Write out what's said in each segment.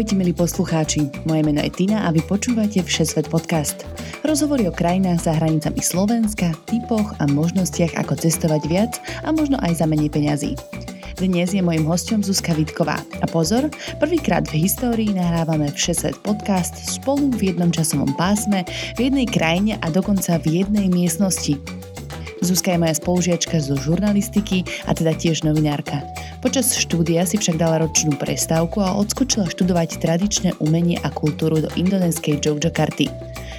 Ahojte milí poslucháči, moje meno je Tina a vy počúvate Všesvet podcast. Rozhovory o krajinách za hranicami Slovenska, typoch a možnostiach ako cestovať viac a možno aj za menej peňazí. Dnes je mojim hostom Zuzka Vitková. A pozor, prvýkrát v histórii nahrávame Všesvet podcast spolu v jednom časovom pásme, v jednej krajine a dokonca v jednej miestnosti. Zuzka je moja spolužiačka zo žurnalistiky a teda tiež novinárka. Počas štúdia si však dala ročnú prestávku a odskočila študovať tradičné umenie a kultúru do indonéskej Jogjakarty.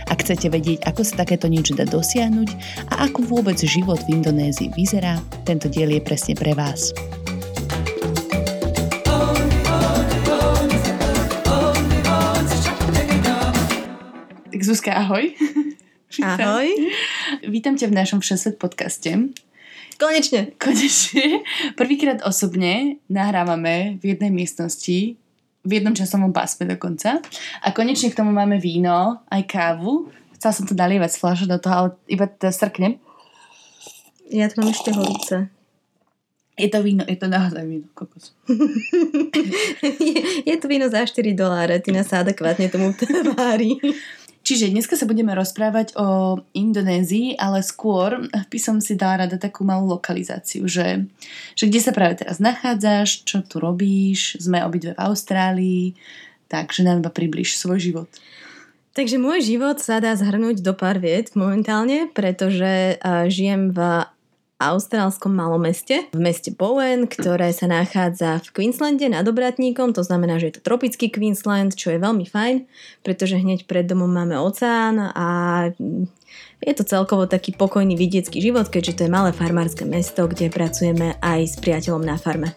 Ak chcete vedieť, ako sa takéto niečo dá dosiahnuť a ako vôbec život v Indonézii vyzerá, tento diel je presne pre vás. Tak Zuzka, ahoj. Ahoj. Vítam ťa v našom Všesvet podcaste. Konečne. Konečne. Prvýkrát osobne nahrávame v jednej miestnosti, v jednom časovom pásme dokonca. A konečne k tomu máme víno, aj kávu. Chcela som to nalievať z fľaše do toho, ale iba to strknem. Ja to mám ešte horúce. Je to víno, je to naozaj víno, kokos. je, je to víno za 4 doláre, ty nás adekvátne tomu tvári. Čiže dneska sa budeme rozprávať o Indonézii, ale skôr by som si dala rada takú malú lokalizáciu, že, že kde sa práve teraz nachádzaš, čo tu robíš, sme obidve v Austrálii, takže nám iba približ svoj život. Takže môj život sa dá zhrnúť do pár viet momentálne, pretože uh, žijem v austrálskom malom meste, v meste Bowen, ktoré sa nachádza v Queenslande nad obratníkom, to znamená, že je to tropický Queensland, čo je veľmi fajn, pretože hneď pred domom máme oceán a je to celkovo taký pokojný vidiecký život, keďže to je malé farmárske mesto, kde pracujeme aj s priateľom na farme.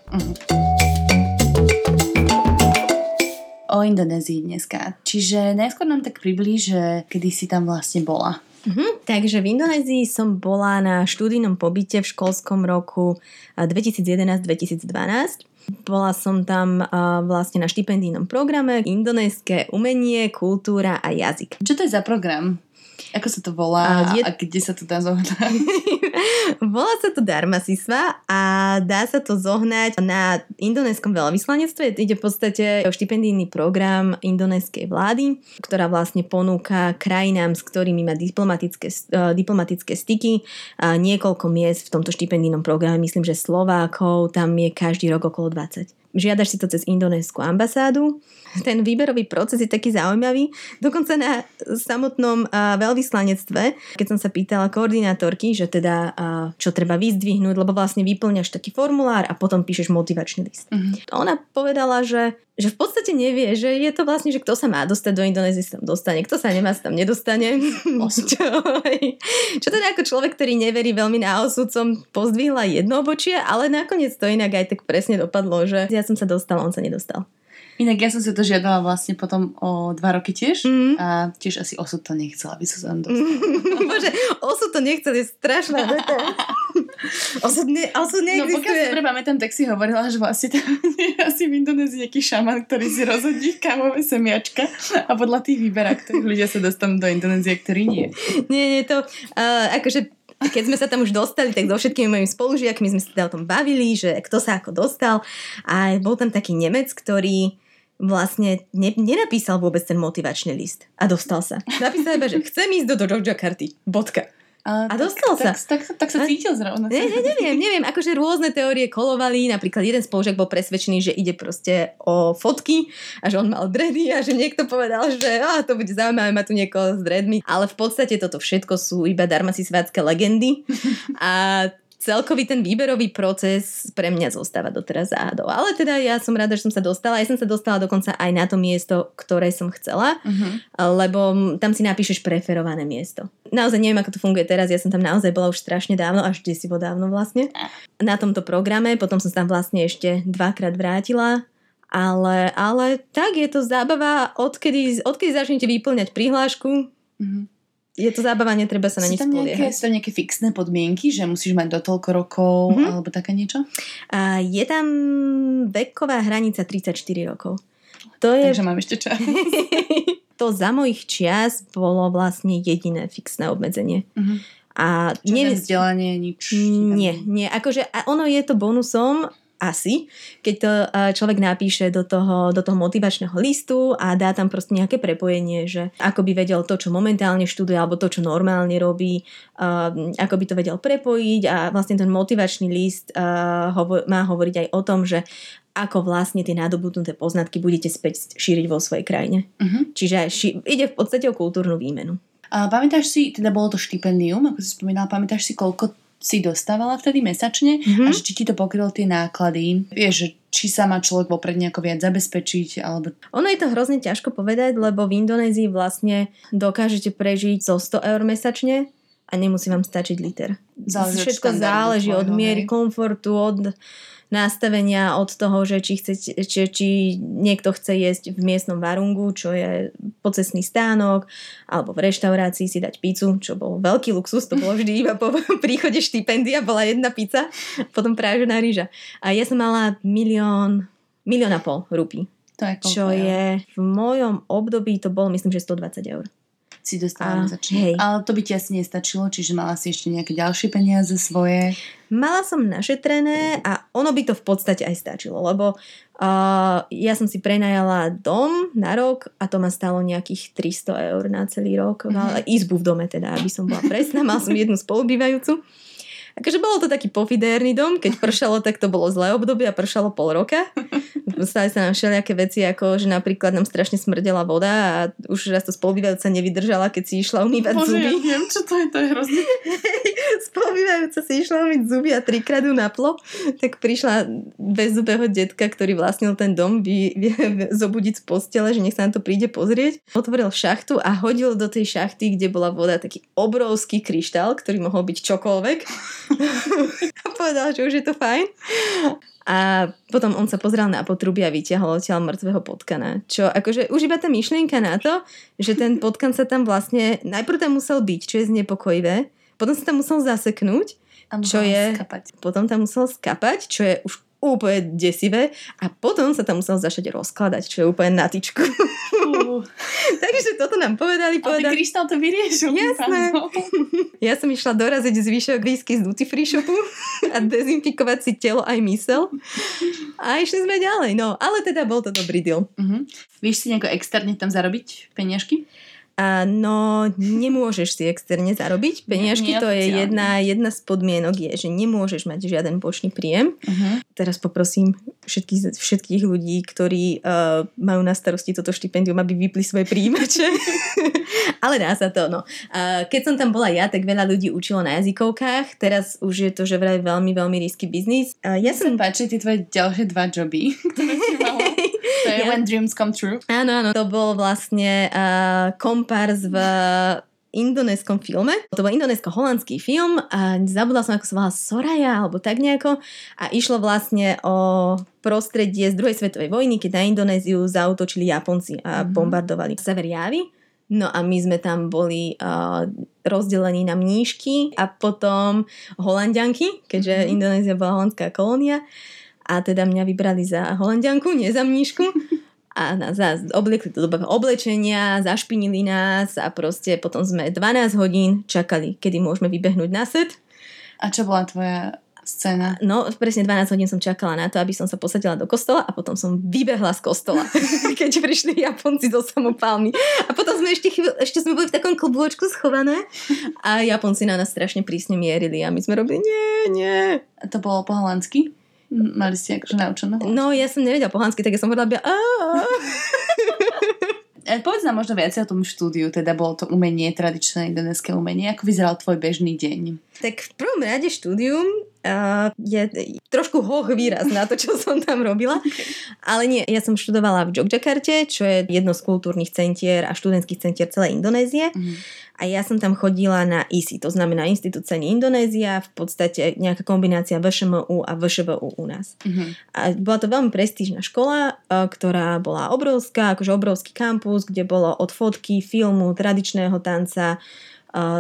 O Indonézii dneska. Čiže najskôr nám tak priblíž, kedy si tam vlastne bola. Uh-huh. Takže v Indonézii som bola na študijnom pobyte v školskom roku 2011-2012. Bola som tam uh, vlastne na štipendijnom programe Indonéske umenie, kultúra a jazyk. Čo to je za program? Ako sa to volá a, je... a kde sa to dá zohnať? volá sa to Dharma Sisva a dá sa to zohnať na indonéskom veľvyslanectve. Ide v podstate o štipendijný program indonéskej vlády, ktorá vlastne ponúka krajinám, s ktorými má diplomatické, uh, diplomatické styky uh, niekoľko miest v tomto štipendijnom programe. Myslím, že Slovákov tam je každý rok okolo 20 žiadaš si to cez indonésku ambasádu. Ten výberový proces je taký zaujímavý. Dokonca na samotnom veľvyslanectve, keď som sa pýtala koordinátorky, že teda čo treba vyzdvihnúť, lebo vlastne vyplňaš taký formulár a potom píšeš motivačný list. Mm-hmm. Ona povedala, že že v podstate nevie, že je to vlastne, že kto sa má dostať do Indonézie, sa tam dostane, kto sa nemá, sa tam nedostane. čo, čo teda ako človek, ktorý neverí veľmi na osud, som pozdvihla jedno obočie, ale nakoniec to inak aj tak presne dopadlo, že ja som sa dostala, on sa nedostal. Inak ja som sa to žiadala vlastne potom o dva roky tiež mm. a tiež asi osud to nechcel, aby sa tam dostal. Bože, osud to nechcel, je strašná veta. osud, ne, osud neexistuje. No pokiaľ si dobre pamätám, tak si hovorila, že vlastne tam je asi v Indonézii nejaký šaman, ktorý si rozhodí kávové semiačka a podľa tých vyberá, ktorí ľudia sa dostanú do Indonézie, ktorí nie. Nie, nie, to uh, akože keď sme sa tam už dostali, tak so všetkými mojimi spolužiakmi sme sa teda o tom bavili, že kto sa ako dostal a bol tam taký Nemec, ktorý vlastne ne, nenapísal vôbec ten motivačný list a dostal sa. Napísal iba, že chcem ísť do Jogjakarty. Bodka. A, a dostal tak, sa. Tak, tak, tak sa cítil zrovna. Ne, ne, neviem, neviem. Akože rôzne teórie kolovali. Napríklad jeden spolužiak bol presvedčený, že ide proste o fotky a že on mal dredy a že niekto povedal, že á, to bude zaujímavé mať tu niekoho s dredmi. Ale v podstate toto všetko sú iba darmasi svádzke legendy. A celkový ten výberový proces pre mňa zostáva doteraz záhadou. Ale teda ja som rada, že som sa dostala. Ja som sa dostala dokonca aj na to miesto, ktoré som chcela, uh-huh. lebo tam si napíšeš preferované miesto. Naozaj neviem, ako to funguje teraz. Ja som tam naozaj bola už strašne dávno, až si dávno vlastne. Na tomto programe, potom som sa tam vlastne ešte dvakrát vrátila ale, ale tak je to zábava, odkedy, odkedy začnete vyplňať prihlášku, mm-hmm je to zábava, netreba sa na nič spoliehať. Sú tam nejaké fixné podmienky, že musíš mať do toľko rokov mm-hmm. alebo také niečo? A je tam veková hranica 34 rokov. To je... Takže mám ešte čas. to za mojich čias bolo vlastne jediné fixné obmedzenie. Mm-hmm. A Čiže neviem, vzdelanie, nič. Nie, nie. Akože ono je to bonusom, asi, keď to človek napíše do toho, do toho motivačného listu a dá tam proste nejaké prepojenie, že ako by vedel to, čo momentálne študuje, alebo to, čo normálne robí, ako by to vedel prepojiť a vlastne ten motivačný list má hovoriť aj o tom, že ako vlastne tie nadobudnuté poznatky budete späť šíriť vo svojej krajine. Uh-huh. Čiže ši- ide v podstate o kultúrnu výmenu. A pamätáš si, teda bolo to štipendium, ako si spomínala, pamätáš si, koľko si dostávala vtedy mesačne mm-hmm. a že či ti to pokrylo tie náklady. Vieš, či sa má človek vopred nejako viac zabezpečiť, alebo... Ono je to hrozne ťažko povedať, lebo v Indonézii vlastne dokážete prežiť zo 100 eur mesačne a nemusí vám stačiť liter. Záleží Všetko záleží od miery komfortu, od nastavenia od toho, že či, chce, či, či niekto chce jesť v miestnom varungu, čo je pocesný stánok, alebo v reštaurácii si dať pizzu, čo bol veľký luxus, to bolo vždy iba po príchode štipendia, bola jedna pizza, potom prážená rýža. A ja som mala milión, milión a pol rupí. To je čo je v mojom období, to bolo myslím, že 120 eur si dostala mesačne. Ale to by ti asi nestačilo, čiže mala si ešte nejaké ďalšie peniaze svoje? Mala som našetrené a ono by to v podstate aj stačilo, lebo uh, ja som si prenajala dom na rok a to ma stalo nejakých 300 eur na celý rok. Mm-hmm. Izbu v dome teda, aby som bola presná. Mal som jednu spolubývajúcu. Akože bolo to taký pofidérny dom, keď pršalo, tak to bolo zlé obdobie a pršalo pol roka. Stali sa nám všelijaké veci, ako že napríklad nám strašne smrdela voda a už raz to spolubývajúca nevydržala, keď si išla umývať Bože, zuby. Ja viem, čo to je, to je hrozné. spolubývajúca si išla umýť zuby a trikrát ju naplo, tak prišla bezzubého detka, ktorý vlastnil ten dom, vy, vy, zobudiť z postele, že nech sa na to príde pozrieť. Otvoril šachtu a hodil do tej šachty, kde bola voda, taký obrovský kryštál, ktorý mohol byť čokoľvek a povedal, že už je to fajn. A potom on sa pozrel na potrubie a vyťahol odtiaľ mŕtvého potkana. Čo akože už iba tá myšlienka na to, že ten potkan sa tam vlastne, najprv tam musel byť, čo je znepokojivé, potom sa tam musel zaseknúť, čo je, skapať. potom tam musel skapať, čo je už úplne desivé a potom sa tam musel začať rozkladať, čo je úplne na tyčku. Uh. Takže toto nám povedali. povedali. A ten kryštál to vyriešil. Jasné. ja som išla doraziť zvyšok whisky z duty free shopu a dezinfikovať si telo aj mysel. A išli sme ďalej. No, ale teda bol to dobrý deal. Uh-huh. Vieš si nejako externe tam zarobiť peniažky? A no, nemôžeš si externe zarobiť peniažky, to je jedna, jedna z podmienok, je, že nemôžeš mať žiaden bočný príjem. Uh-huh. Teraz poprosím všetkých, všetkých ľudí, ktorí uh, majú na starosti toto štipendium, aby vypli svoje príjimače. Ale dá sa to, no. Uh, keď som tam bola ja, tak veľa ľudí učilo na jazykovkách, teraz už je to, že vraj veľmi, veľmi risky biznis. Uh, ja som... páči tie tvoje ďalšie dva joby, ktoré si mala. To je ja... When Dreams Come True. Áno, áno. To bol vlastne uh, kompárs v indonéskom filme. To bol indonésko-holandský film a zabudla som, ako sa volá Soraya alebo tak nejako a išlo vlastne o prostredie z druhej svetovej vojny, keď na Indonéziu zautočili Japonci a mm-hmm. bombardovali sever Javy. No a my sme tam boli uh, rozdelení na mníšky a potom holandianky, keďže mm-hmm. Indonézia bola holandská kolónia a teda mňa vybrali za holandianku, nie za mníšku. A nás obliekli do oblečenia, zašpinili nás a proste potom sme 12 hodín čakali, kedy môžeme vybehnúť na set. A čo bola tvoja scéna? No, presne 12 hodín som čakala na to, aby som sa posadila do kostola a potom som vybehla z kostola, keď prišli Japonci do samopálmy. A potom sme ešte, chvíľ, ešte sme boli v takom klubôčku schované a Japonci na nás strašne prísne mierili a my sme robili nie, nie. A to bolo po holandsky? Mali ste akože naučené? No, ja som nevedela po hansky, tak ja som hovorila, E, povedz nám možno viac o tom štúdiu, teda bolo to umenie, tradičné indonéske umenie. Ako vyzeral tvoj bežný deň? Tak v prvom rade štúdium uh, je trošku hoch výraz na to, čo som tam robila. Ale nie, ja som študovala v Jogjakarte, čo je jedno z kultúrnych centier a študentských centier celej Indonézie. Mm. A ja som tam chodila na ISI, to znamená Institút ceny Indonézia, v podstate nejaká kombinácia VŠMU a VŠVU u nás. Mm-hmm. A bola to veľmi prestížna škola, ktorá bola obrovská, akože obrovský kampus, kde bolo od fotky, filmu, tradičného tanca,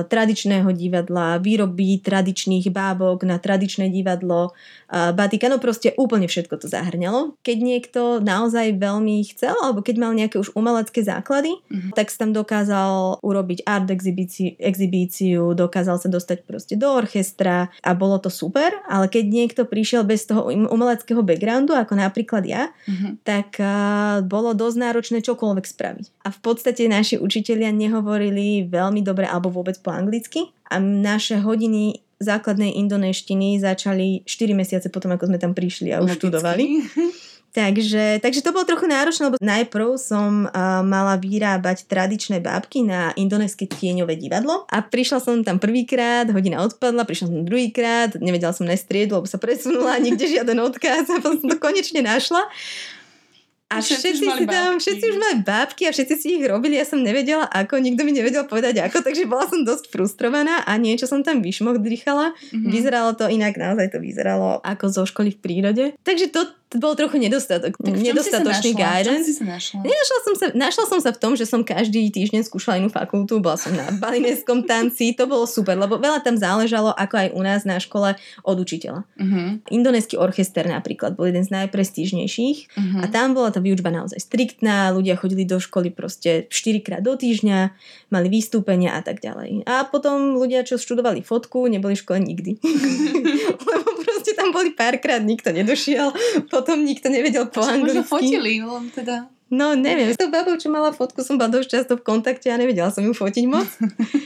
tradičného divadla, výroby tradičných bábok na tradičné divadlo, batika, no proste úplne všetko to zahrňalo. Keď niekto naozaj veľmi chcel, alebo keď mal nejaké už umelecké základy, uh-huh. tak tam dokázal urobiť art exibíciu, exibíciu, dokázal sa dostať proste do orchestra a bolo to super, ale keď niekto prišiel bez toho umeleckého backgroundu, ako napríklad ja, uh-huh. tak uh, bolo dosť náročné čokoľvek spraviť. A v podstate naši učitelia nehovorili veľmi dobre alebo vôbec po anglicky a naše hodiny základnej indonéštiny začali 4 mesiace potom, ako sme tam prišli a už Logicky. študovali. Takže, takže to bolo trochu náročné, lebo najprv som uh, mala vyrábať tradičné bábky na indonéske tieňové divadlo a prišla som tam prvýkrát, hodina odpadla, prišla som druhýkrát, nevedela som nájsť striedu, lebo sa presunula, nikde žiaden odkaz a potom som to konečne našla. A všetci, všetci, si tam, všetci už mali bábky a všetci si ich robili, ja som nevedela ako, nikto mi nevedel povedať ako, takže bola som dosť frustrovaná a niečo som tam vyšmohdrichala. Mm-hmm. Vyzeralo to inak, naozaj to vyzeralo ako zo školy v prírode. Takže to, to bol trochu nedostatok. Tak nedostatočný guidance. Si sa našla? Nenašla som sa, našla som sa v tom, že som každý týždeň skúšala inú fakultu, bola som na balinéskom tanci, to bolo super, lebo veľa tam záležalo, ako aj u nás na škole, od učiteľa. Uh-huh. Indonéský orchester napríklad bol jeden z najprestížnejších uh-huh. a tam bola tá výučba naozaj striktná, ľudia chodili do školy proste 4 krát do týždňa, mali vystúpenia a tak ďalej. A potom ľudia, čo študovali fotku, neboli v škole nikdy. lebo tam boli párkrát, nikto nedošiel, potom nikto nevedel po anglicky. Možno fotili, len teda... No neviem, s tou babou, čo mala fotku, som bola dosť často v kontakte a nevedela som ju fotiť moc.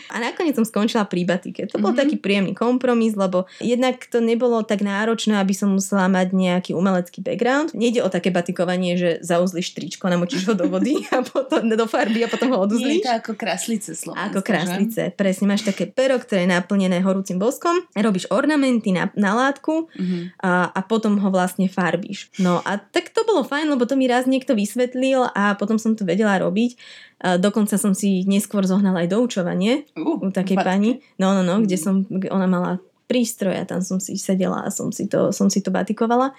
A nakoniec som skončila pri batike. To bol mm-hmm. taký príjemný kompromis, lebo jednak to nebolo tak náročné, aby som musela mať nejaký umelecký background. Nejde o také batikovanie, že zauzliš tričko, namočíš ho do vody a potom do farby a potom ho oduzlíš. Je to ako kráslice slovenské. Ako kráslice, že? presne. Máš také pero, ktoré je naplnené horúcim boskom, robíš ornamenty na, na látku mm-hmm. a, a potom ho vlastne farbíš. No a tak to bolo fajn, lebo to mi raz niekto vysvetlil bavil a potom som to vedela robiť. Dokonca som si neskôr zohnala aj doučovanie uh, u takej pani. No, no, no, kde mm. som, ona mala prístroj a tam som si sedela a som si to, som si to batikovala.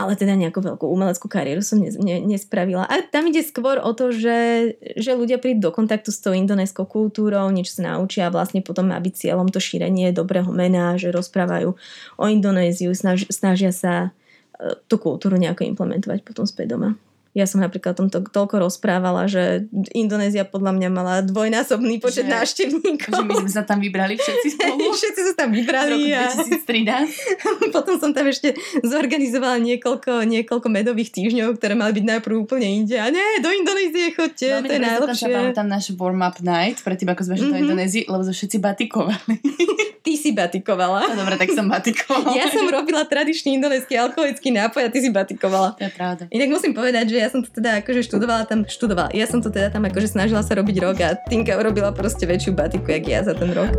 Ale teda nejakú veľkú umeleckú kariéru som ne, ne, nespravila. A tam ide skôr o to, že, že ľudia prídu do kontaktu s tou indonéskou kultúrou, niečo sa naučia a vlastne potom má byť cieľom to šírenie dobrého mena, že rozprávajú o Indonéziu, snaž, snažia sa e, tú kultúru nejako implementovať potom späť doma. Ja som napríklad o tom to, toľko rozprávala, že Indonézia podľa mňa mala dvojnásobný počet že, návštevníkov. Že my sme sa tam vybrali všetci spolu. všetci sa tam vybrali. A... Potom som tam ešte zorganizovala niekoľko, niekoľko medových týždňov, ktoré mali byť najprv úplne inde. A nie, do Indonézie chodte, Máme to je najlepšie. Máme tam náš warm-up night, pre teba, ako sme mm-hmm. do mhm. Indonézie, lebo sme všetci batikovali. ty si batikovala. No dobre, tak som batikovala. Ja som robila tradičný indonéský alkoholický nápoj a ty si batikovala. To je pravda. Inak musím povedať, že ja som to teda akože študovala tam, študovala. Ja som to teda tam akože snažila sa robiť rok a Tinka urobila proste väčšiu batiku, jak ja za ten rok.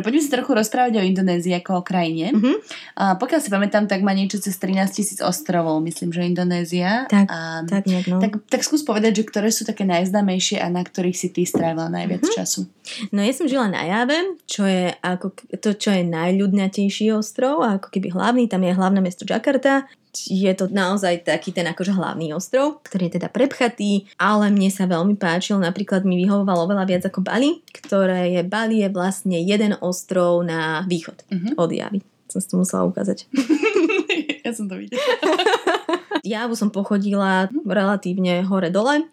Dobre, poďme si trochu rozprávať o Indonézii ako o krajine. Mm-hmm. A pokiaľ si pamätám, tak má niečo cez 13 tisíc ostrovov, myslím, že Indonézia. Tak, a, tak nejak, no. Tak, tak skús povedať, že ktoré sú také najznámejšie a na ktorých si ty strávila najviac mm-hmm. času. No ja som žila na Jave, čo je ako to, čo je najľudnatejší ostrov ako keby hlavný, tam je hlavné mesto Jakarta je to naozaj taký ten akože hlavný ostrov, ktorý je teda prepchatý, ale mne sa veľmi páčil, napríklad mi vyhovovalo veľa viac ako Bali, ktoré je, Bali je vlastne jeden ostrov na východ uh-huh. od Javy. Som si to musela ukázať. ja som to videla. Javu som pochodila relatívne hore-dole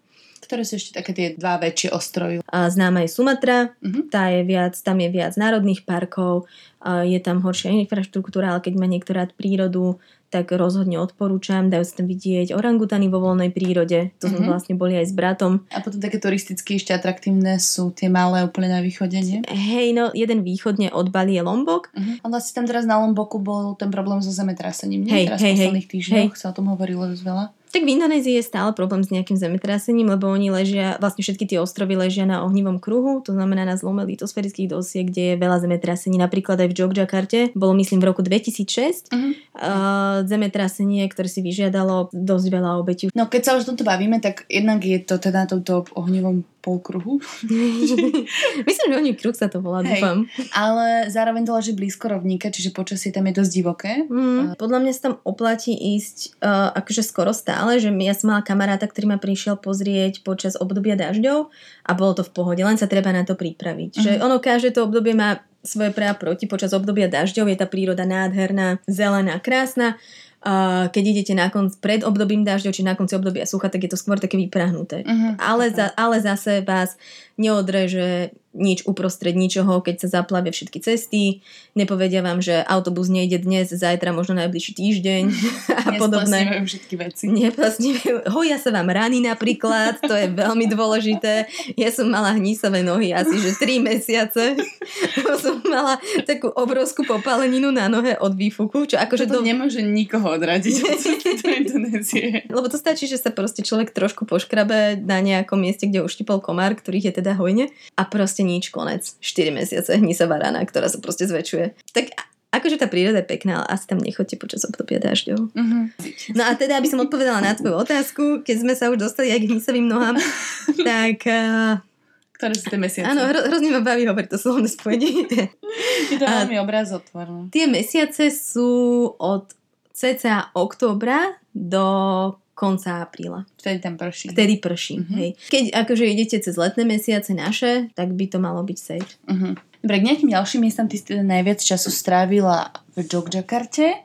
ktoré sú ešte také tie dva väčšie ostrovy? A známa je Sumatra, uh-huh. tá je viac, tam je viac národných parkov, je tam horšia infraštruktúra, ale keď má niekto rád prírodu, tak rozhodne odporúčam. Dajú sa tam vidieť orangutany vo voľnej prírode. To sme mm-hmm. vlastne boli aj s bratom. A potom také turisticky ešte atraktívne sú tie malé úplne na východe, nie? Hej, no jeden východne od Bali je Lombok. Mm-hmm. A vlastne tam teraz na Lomboku bol ten problém so zemetrasením, nie? Hej, teraz hej, v posledných týždňoch hej. sa o tom hovorilo dosť veľa. Tak v Indonézii je stále problém s nejakým zemetrasením, lebo oni ležia, vlastne všetky tie ostrovy ležia na ohnivom kruhu, to znamená na zlome litosférických dosiek, kde je veľa zemetrasení. Napríklad aj v Jogjakarte bolo myslím v roku 2006 uh-huh. uh, zemetrasenie, ktoré si vyžiadalo dosť veľa obetí. No keď sa už toto bavíme, tak jednak je to teda touto ohnivom polkruhu. Myslím, že oni kruh sa to volá, Hej. dúfam. Ale zároveň to leží blízko rovníka, čiže počasie tam je dosť divoké. Mm, podľa mňa sa tam oplatí ísť uh, akože skoro stále, že ja som mala kamaráta, ktorý ma prišiel pozrieť počas obdobia dažďov a bolo to v pohode, len sa treba na to pripraviť. Mm. Že ono každé to obdobie má svoje pre a proti. Počas obdobia dažďov je tá príroda nádherná, zelená, krásna. Keď idete na konc pred obdobím dažďov, či na konci obdobia sucha, tak je to skôr také vyprahnuté. Uh-huh. Ale, za, ale zase vás neodreže nič uprostred ničoho, keď sa zaplavia všetky cesty, nepovedia vám, že autobus nejde dnes, zajtra, možno najbližší týždeň a podobné. Všetky veci. Neplasnivajú. Hoja sa vám rany napríklad, to je veľmi dôležité. Ja som mala hnísavé nohy asi, že 3 mesiace. som mala takú obrovskú popaleninu na nohe od výfuku, čo akože to do... nemôže nikoho odradiť od cesty do Indonézie. Lebo to stačí, že sa proste človek trošku poškrabe na nejakom mieste, kde uštipol komár, ktorých je teda hojne a proste nič, konec. 4 mesiace hnisavá rana, ktorá sa proste zväčšuje. Tak akože tá príroda je pekná, ale asi tam nechoďte počas obdobia dažďov. Uh-huh. No a teda, aby som odpovedala na tvoju otázku, keď sme sa už dostali aj k hnisavým nohám, tak uh, Ktoré sú tie mesiace? áno, hro, hrozne ma baví hovoriť to slovné spojenie. Je to veľmi obrazotvorné. Tie mesiace sú od cca októbra do konca apríla. Vtedy tam prší. Vtedy prší. Mhm. Hej. Keď akože idete cez letné mesiace naše, tak by to malo byť safe. Uh-huh. Dobre, k nejakým ďalším miestam ty si teda najviac času strávila v Jogjakarte,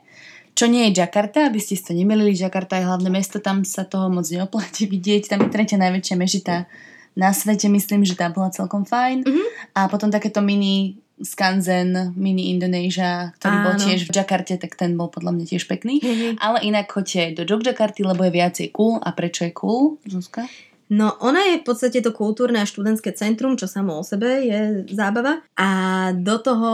čo nie je Jakarta, aby ste si to nemilili. Jakarta je hlavné mesto, tam sa toho moc neoplatí vidieť. Tam je tretia najväčšia mežita na svete, myslím, že tam bola celkom fajn. Mhm. A potom takéto mini Skanzen, mini Indonesia, ktorý bol Áno. tiež v Jakarte, tak ten bol podľa mňa tiež pekný. Hej. Ale inak choďte do Jogjakarty, lebo je viacej cool. A prečo je cool, Zuzka? No, ona je v podstate to kultúrne a študentské centrum, čo samo o sebe je zábava. A do toho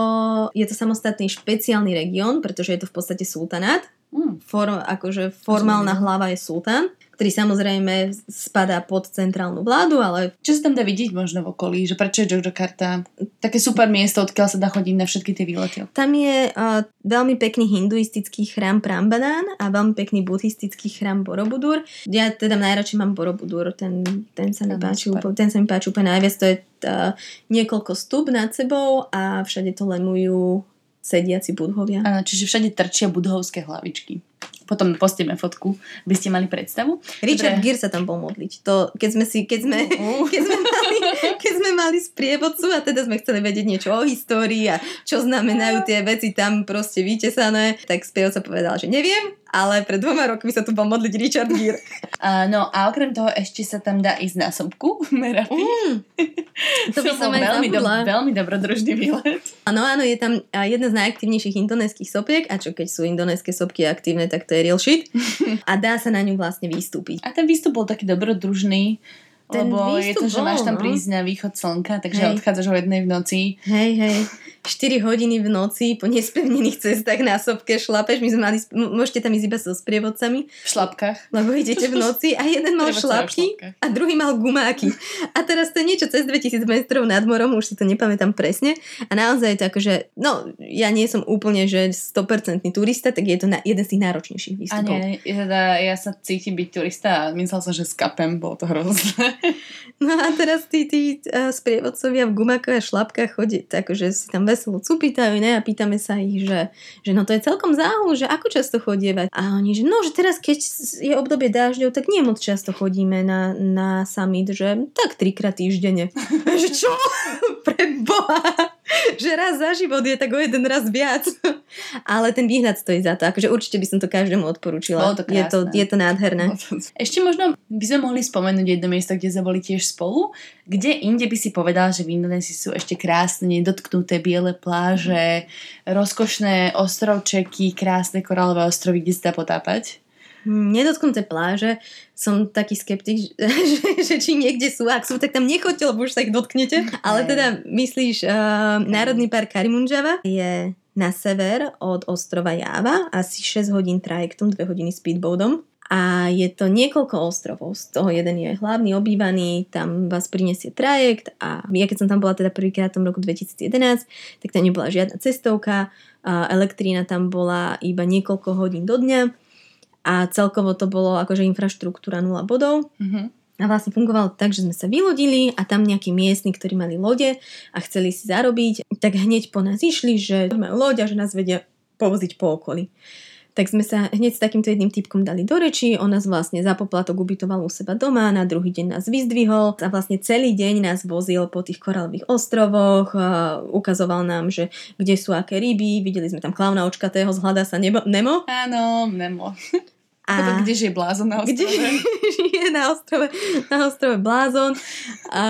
je to samostatný špeciálny región, pretože je to v podstate sultanát. Mm. Form, akože formálna hlava je sultán, ktorý samozrejme spadá pod centrálnu vládu, ale Čo sa tam dá vidieť možno v okolí? Že prečo je Jogjakarta také super miesto, odkiaľ sa dá chodiť na všetky tie výlety? tam je uh, veľmi pekný hinduistický chrám Prambadan a veľmi pekný buddhistický chrám Borobudur. Ja teda najradšej mám Borobudur, ten, ten, sa mi páči, úplne- ten sa mi páči úplne najviac. To je uh, niekoľko stup nad sebou a všade to lemujú sediaci budhovia. Áno, čiže všade trčia budhovské hlavičky. Potom postíme fotku, by ste mali predstavu. Richard Dobre. Gere sa tam bol modliť. To, keď sme si, keď sme, Uh. keď sme mali, keď sme mali sprievodcu a teda sme chceli vedieť niečo o histórii a čo znamenajú tie veci tam proste vytesané, tak sprievodca povedal, že neviem, ale pred dvoma rokmi sa tu bol modliť Richard Gere. A, no a okrem toho ešte sa tam dá ísť na sopku, Merapi. Mm, to by som bol aj veľmi, do, veľmi dobrodružný výlet. Áno, áno, je tam jedna z najaktívnejších indonéskych sopiek a čo keď sú indonéske sopky aktívne, tak to je real shit. A dá sa na ňu vlastne vystúpiť. A ten výstup bol taký dobrodružný, Ten lebo je to, že máš bol, tam no. prísť na východ slnka, takže Hej. odchádzaš o jednej v noci. Hej, hej. 4 hodiny v noci po nespevnených cestách na sopke šlapeš. My sme mali, môžete tam ísť iba so sprievodcami, V šlapkách. lebo idete v noci a jeden mal šlapky a druhý mal gumáky. A teraz to je niečo cez 2000 metrov nad morom, už si to nepamätám presne. A naozaj je to akože, no ja nie som úplne, že 100% turista, tak je to na, jeden z tých náročnejších A výstupov. nie, ja, teda, ja sa cítim byť turista a myslel som, že skapem, bolo to hrozné. No a teraz tí, tí uh, sprievodcovia v gumákoch a šlapkách chodí, takže si tam veselo cupitajú, ne? A pýtame sa ich, že, že no to je celkom záhul, že ako často chodievať. A oni, že no, že teraz keď je obdobie dážďov, tak nie moc často chodíme na, na summit, že tak trikrát týždenne. Že čo? Pre Boha! Že raz za život je tak o jeden raz viac. Ale ten výhľad stojí za to. Akože určite by som to každému odporúčila. Bolo to je, to, je to nádherné. Ešte možno by sme mohli spomenúť jedno miesto, kde sme boli tiež spolu. Kde inde by si povedal, že v Indonézii sú ešte krásne, nedotknuté biele pláže, rozkošné ostrovčeky, krásne korálové ostrovy, kde sa dá potápať? Nedotknuté pláže, som taký skeptik, že, že či niekde sú, ak sú, tak tam nechoďte, lebo už sa ich dotknete. Ale teda myslíš, uh, Národný park Karimunžava je na sever od ostrova Java, asi 6 hodín trajektom, 2 hodiny speedboatom. A je to niekoľko ostrovov, z toho jeden je hlavný, obývaný, tam vás prinesie trajekt a ja keď som tam bola teda prvýkrát v tom roku 2011, tak tam nebola žiadna cestovka, a elektrína tam bola iba niekoľko hodín do dňa a celkovo to bolo akože infraštruktúra 0 bodov. Mhm. A vlastne fungovalo tak, že sme sa vylodili a tam nejakí miestni, ktorí mali lode a chceli si zarobiť, tak hneď po nás išli, že majú loď a že nás vedia povoziť po okolí tak sme sa hneď s takýmto jedným typkom dali do reči, on nás vlastne za poplatok ubytoval u seba doma, na druhý deň nás vyzdvihol a vlastne celý deň nás vozil po tých koralových ostrovoch, a ukazoval nám, že kde sú aké ryby, videli sme tam klauna očkatého, zhľadá sa nebo, Nemo. Áno, Nemo. A kde žije blázon na ostrove? Kde žije na ostrove, na ostrove blázon. A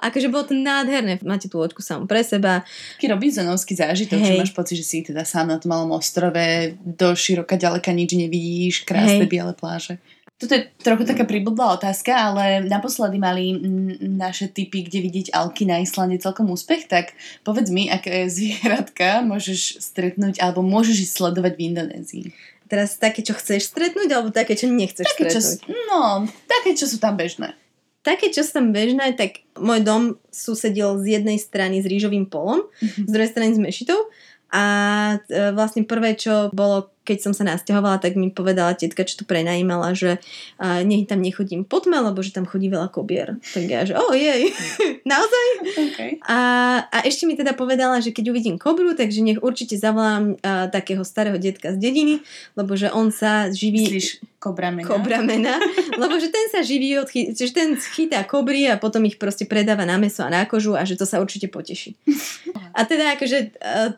akože bolo to nádherné. Máte tú loďku samú pre seba. Taký robinsonovský zážitok, Hej. že máš pocit, že si teda sám na tom malom ostrove, do široka ďaleka nič nevidíš, krásne Hej. biele pláže. Toto je trochu taká priblblá otázka, ale naposledy mali naše typy, kde vidieť alky na Islande celkom úspech, tak povedz mi, aké zvieratka môžeš stretnúť alebo môžeš ísť sledovať v Indonézii. Teraz také, čo chceš stretnúť, alebo také, čo nechceš také, stretnúť? Čo, no, také, čo sú tam bežné. Také, čo sú tam bežné, tak môj dom susedil z jednej strany s rýžovým polom, mm-hmm. z druhej strany s mešitou a e, vlastne prvé, čo bolo keď som sa nasťahovala, tak mi povedala tetka, čo tu prenajímala, že uh, nech tam nechodím po tme, lebo že tam chodí veľa kobier. Tak ja, že oh jej, naozaj? Okay. A, a ešte mi teda povedala, že keď uvidím kobru, takže nech určite zavolám uh, takého starého detka z dediny, lebo že on sa živí... Myslíš kobramena? Kobramena, lebo že ten sa živí od chy- že ten chytá kobry a potom ich proste predáva na meso a na kožu a že to sa určite poteší. A teda akože uh,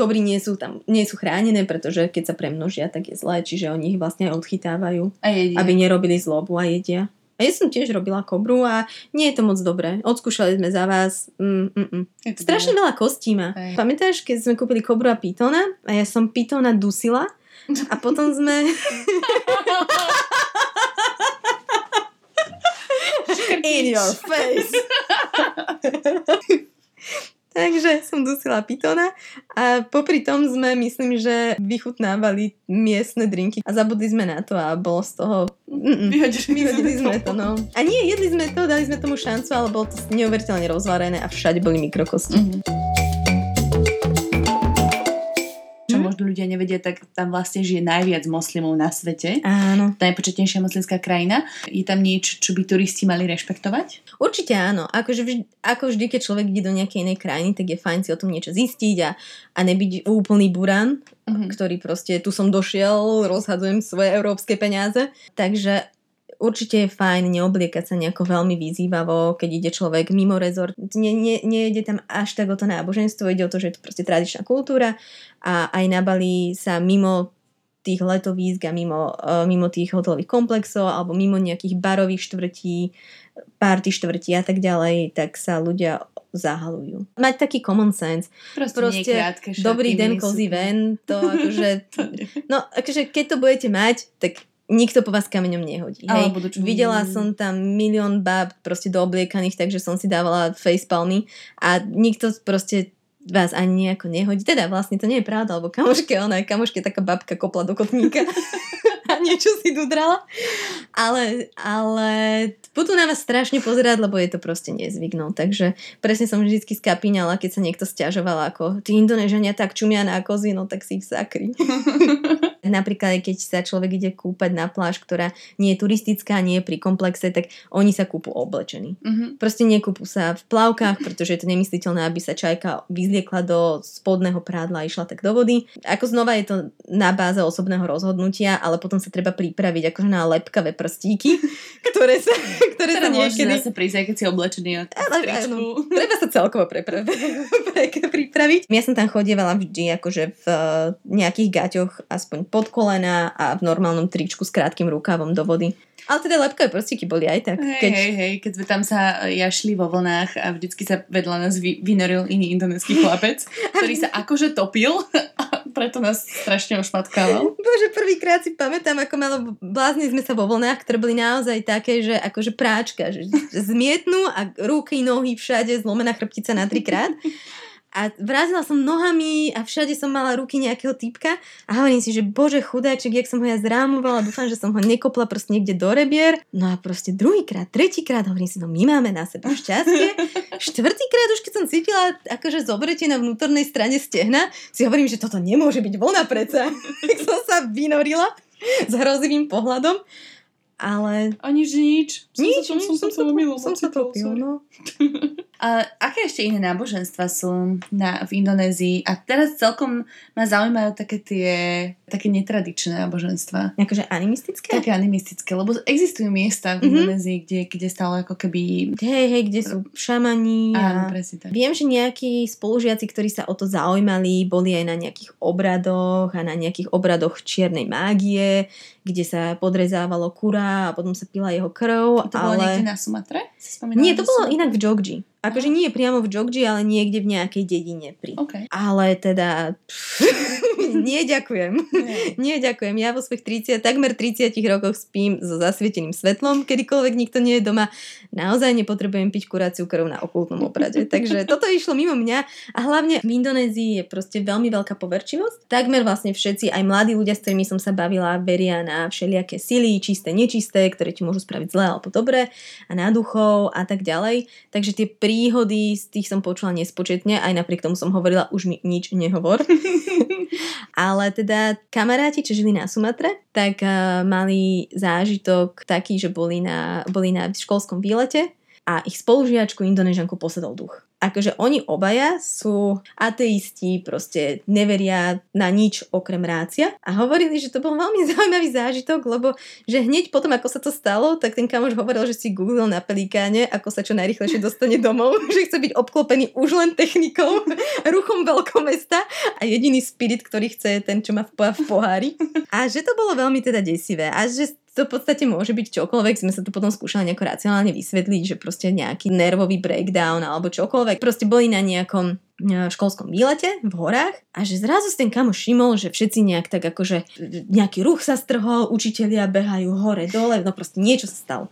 kobry nie sú tam, nie sú chránené, pretože keď sa premnožia, tak je zlé, čiže oni ich vlastne aj odchytávajú, a jedia. aby nerobili zlobu a jedia. A ja som tiež robila kobru a nie je to moc dobré. Odskúšali sme za vás. Mm, mm, mm. Strašne veľa kostí má. Pamätáš, keď sme kúpili kobru a pitona a ja som pitona dusila a potom sme... In your face. Takže som dusila pitona a popri tom sme, myslím, že vychutnávali miestne drinky a zabudli sme na to a bolo z toho... Vyhodili, vyhodili sme to, no. A nie, jedli sme to, dali sme tomu šancu, ale bolo to neuveriteľne rozvarené a všade boli mikrokosti. Mm-hmm. Možno ľudia nevedia, tak tam vlastne žije najviac moslimov na svete. Áno. Najpočetnejšia moslimská krajina. Je tam niečo, čo by turisti mali rešpektovať? Určite áno. Akože vždy, ako vždy, keď človek ide do nejakej inej krajiny, tak je fajn si o tom niečo zistiť a, a nebyť úplný buran, mm-hmm. ktorý proste tu som došiel, rozhadzujem svoje európske peniaze. Takže určite je fajn neobliekať sa nejako veľmi vyzývavo, keď ide človek mimo rezort. Nie, nie, nejde tam až tak o to náboženstvo, ide o to, že je to proste tradičná kultúra a aj na Bali sa mimo tých letovísk a mimo, uh, mimo tých hotelových komplexov alebo mimo nejakých barových štvrtí, party štvrtí a tak ďalej, tak sa ľudia zahalujú. Mať taký common sense. Proste, Proste dobrý den, cozy ven, to akože... no, akože keď to budete mať, tak nikto po vás kameňom nehodí. Hej. Videla som tam milión bab proste do obliekaných, takže som si dávala facepalmy a nikto proste vás ani nejako nehodí. Teda vlastne to nie je pravda, lebo kamoške, ona je kamoške taká babka kopla do kotníka a niečo si dudrala. Ale, ale budú na vás strašne pozerať, lebo je to proste nezvyk. No. Takže presne som vždy skapíňala, keď sa niekto stiažoval, ako tí Indonežania tak čumia na kozy, no tak si ich zakry. Napríklad, keď sa človek ide kúpať na pláž, ktorá nie je turistická, nie je pri komplexe, tak oni sa kúpu oblečení. Uh-huh. Proste nekúpu sa v plavkách, pretože je to nemysliteľné, aby sa čajka vyzliekla do spodného prádla a išla tak do vody. Ako znova je to na báze osobného rozhodnutia, ale potom sa treba pripraviť akože na lepkavé prstíky, ktoré sa, ktoré teda sa niekedy... zase prísť, keď si oblečený ale, no, Treba sa celkovo prepra- pripraviť. Ja som tam chodievala vždy akože v nejakých gaťoch aspoň pod kolena a v normálnom tričku s krátkým rukávom do vody. Ale teda lepkové prstíky boli aj tak. Hej, keď... hej, hej, keď sme tam sa jašli vo vlnách a vždycky sa vedľa nás vy, vynoril iný indonéský chlapec, ktorý sa akože topil a preto nás strašne ošmatkával. Bože, prvýkrát si pamätám, ako malo blázni sme sa vo vlnách, ktoré boli naozaj také, že akože práčka, že zmietnú a ruky, nohy všade, zlomená chrbtica na trikrát a vrazila som nohami a všade som mala ruky nejakého typka a hovorím si, že bože chudáček, jak som ho ja zrámovala, dúfam, že som ho nekopla proste niekde do rebier. No a proste druhýkrát, tretíkrát hovorím si, no my máme na seba šťastie. Štvrtýkrát už keď som cítila akože zobrete na vnútornej strane stehna, si hovorím, že toto nemôže byť vlna preca. tak som sa vynorila s hrozivým pohľadom Ale O nič, nič. nič, som, som, som, som, omylom som sa ocitol, topil, sorry. no. A aké ešte iné náboženstva sú na, v Indonézii? A teraz celkom ma zaujímajú také tie také netradičné náboženstva. Akože animistické? Také animistické, lebo existujú miesta v Mhm. Indonézii, kde, kde stále ako keby... Hej, hej, kde sú šamani Áno, a... presne tak. Viem, že nejakí spolužiaci, ktorí sa o to zaujímali, boli aj na nejakých obradoch a na nejakých obradoch čiernej mágie, kde sa podrezávalo kura a potom sa pila jeho krv. To bolo ale... niekde na Sumatre? Nie, to bolo Sumatra? inak v Jogji. Akože nie priamo v Jogji, ale niekde v nejakej dedine pri. OK. Ale teda... nie ďakujem. Nie. Nie ďakujem. Ja vo svojich 30, takmer 30 rokoch spím so zasvieteným svetlom, kedykoľvek nikto nie je doma. Naozaj nepotrebujem piť kuraciu krv na okultnom obrade. Takže toto išlo mimo mňa a hlavne v Indonézii je proste veľmi veľká poverčivosť. Takmer vlastne všetci, aj mladí ľudia, s ktorými som sa bavila, veria na všelijaké sily, čisté, nečisté, ktoré ti môžu spraviť zle alebo dobre a na duchov a tak ďalej. Takže tie príhody z tých som počula nespočetne, aj napriek tomu som hovorila, už mi nič nehovor. Ale teda kamaráti, čo žili na Sumatre, tak uh, mali zážitok taký, že boli na, boli na školskom výlete a ich spolužiačku Indonežanku posadol duch. Akože oni obaja sú ateisti, proste neveria na nič okrem rácia a hovorili, že to bol veľmi zaujímavý zážitok, lebo že hneď potom, ako sa to stalo, tak ten kamoš hovoril, že si googlil na pelikáne, ako sa čo najrychlejšie dostane domov, že chce byť obklopený už len technikou, ruchom veľkomesta a jediný spirit, ktorý chce je ten, čo má v, po- v pohári. A že to bolo veľmi teda desivé a že to v podstate môže byť čokoľvek, sme sa to potom skúšali nejako racionálne vysvetliť, že proste nejaký nervový breakdown alebo čokoľvek. Proste boli na nejakom e, školskom výlete v horách a že zrazu si ten kamo všimol, že všetci nejak tak akože nejaký ruch sa strhol, učitelia behajú hore, dole, no proste niečo sa stalo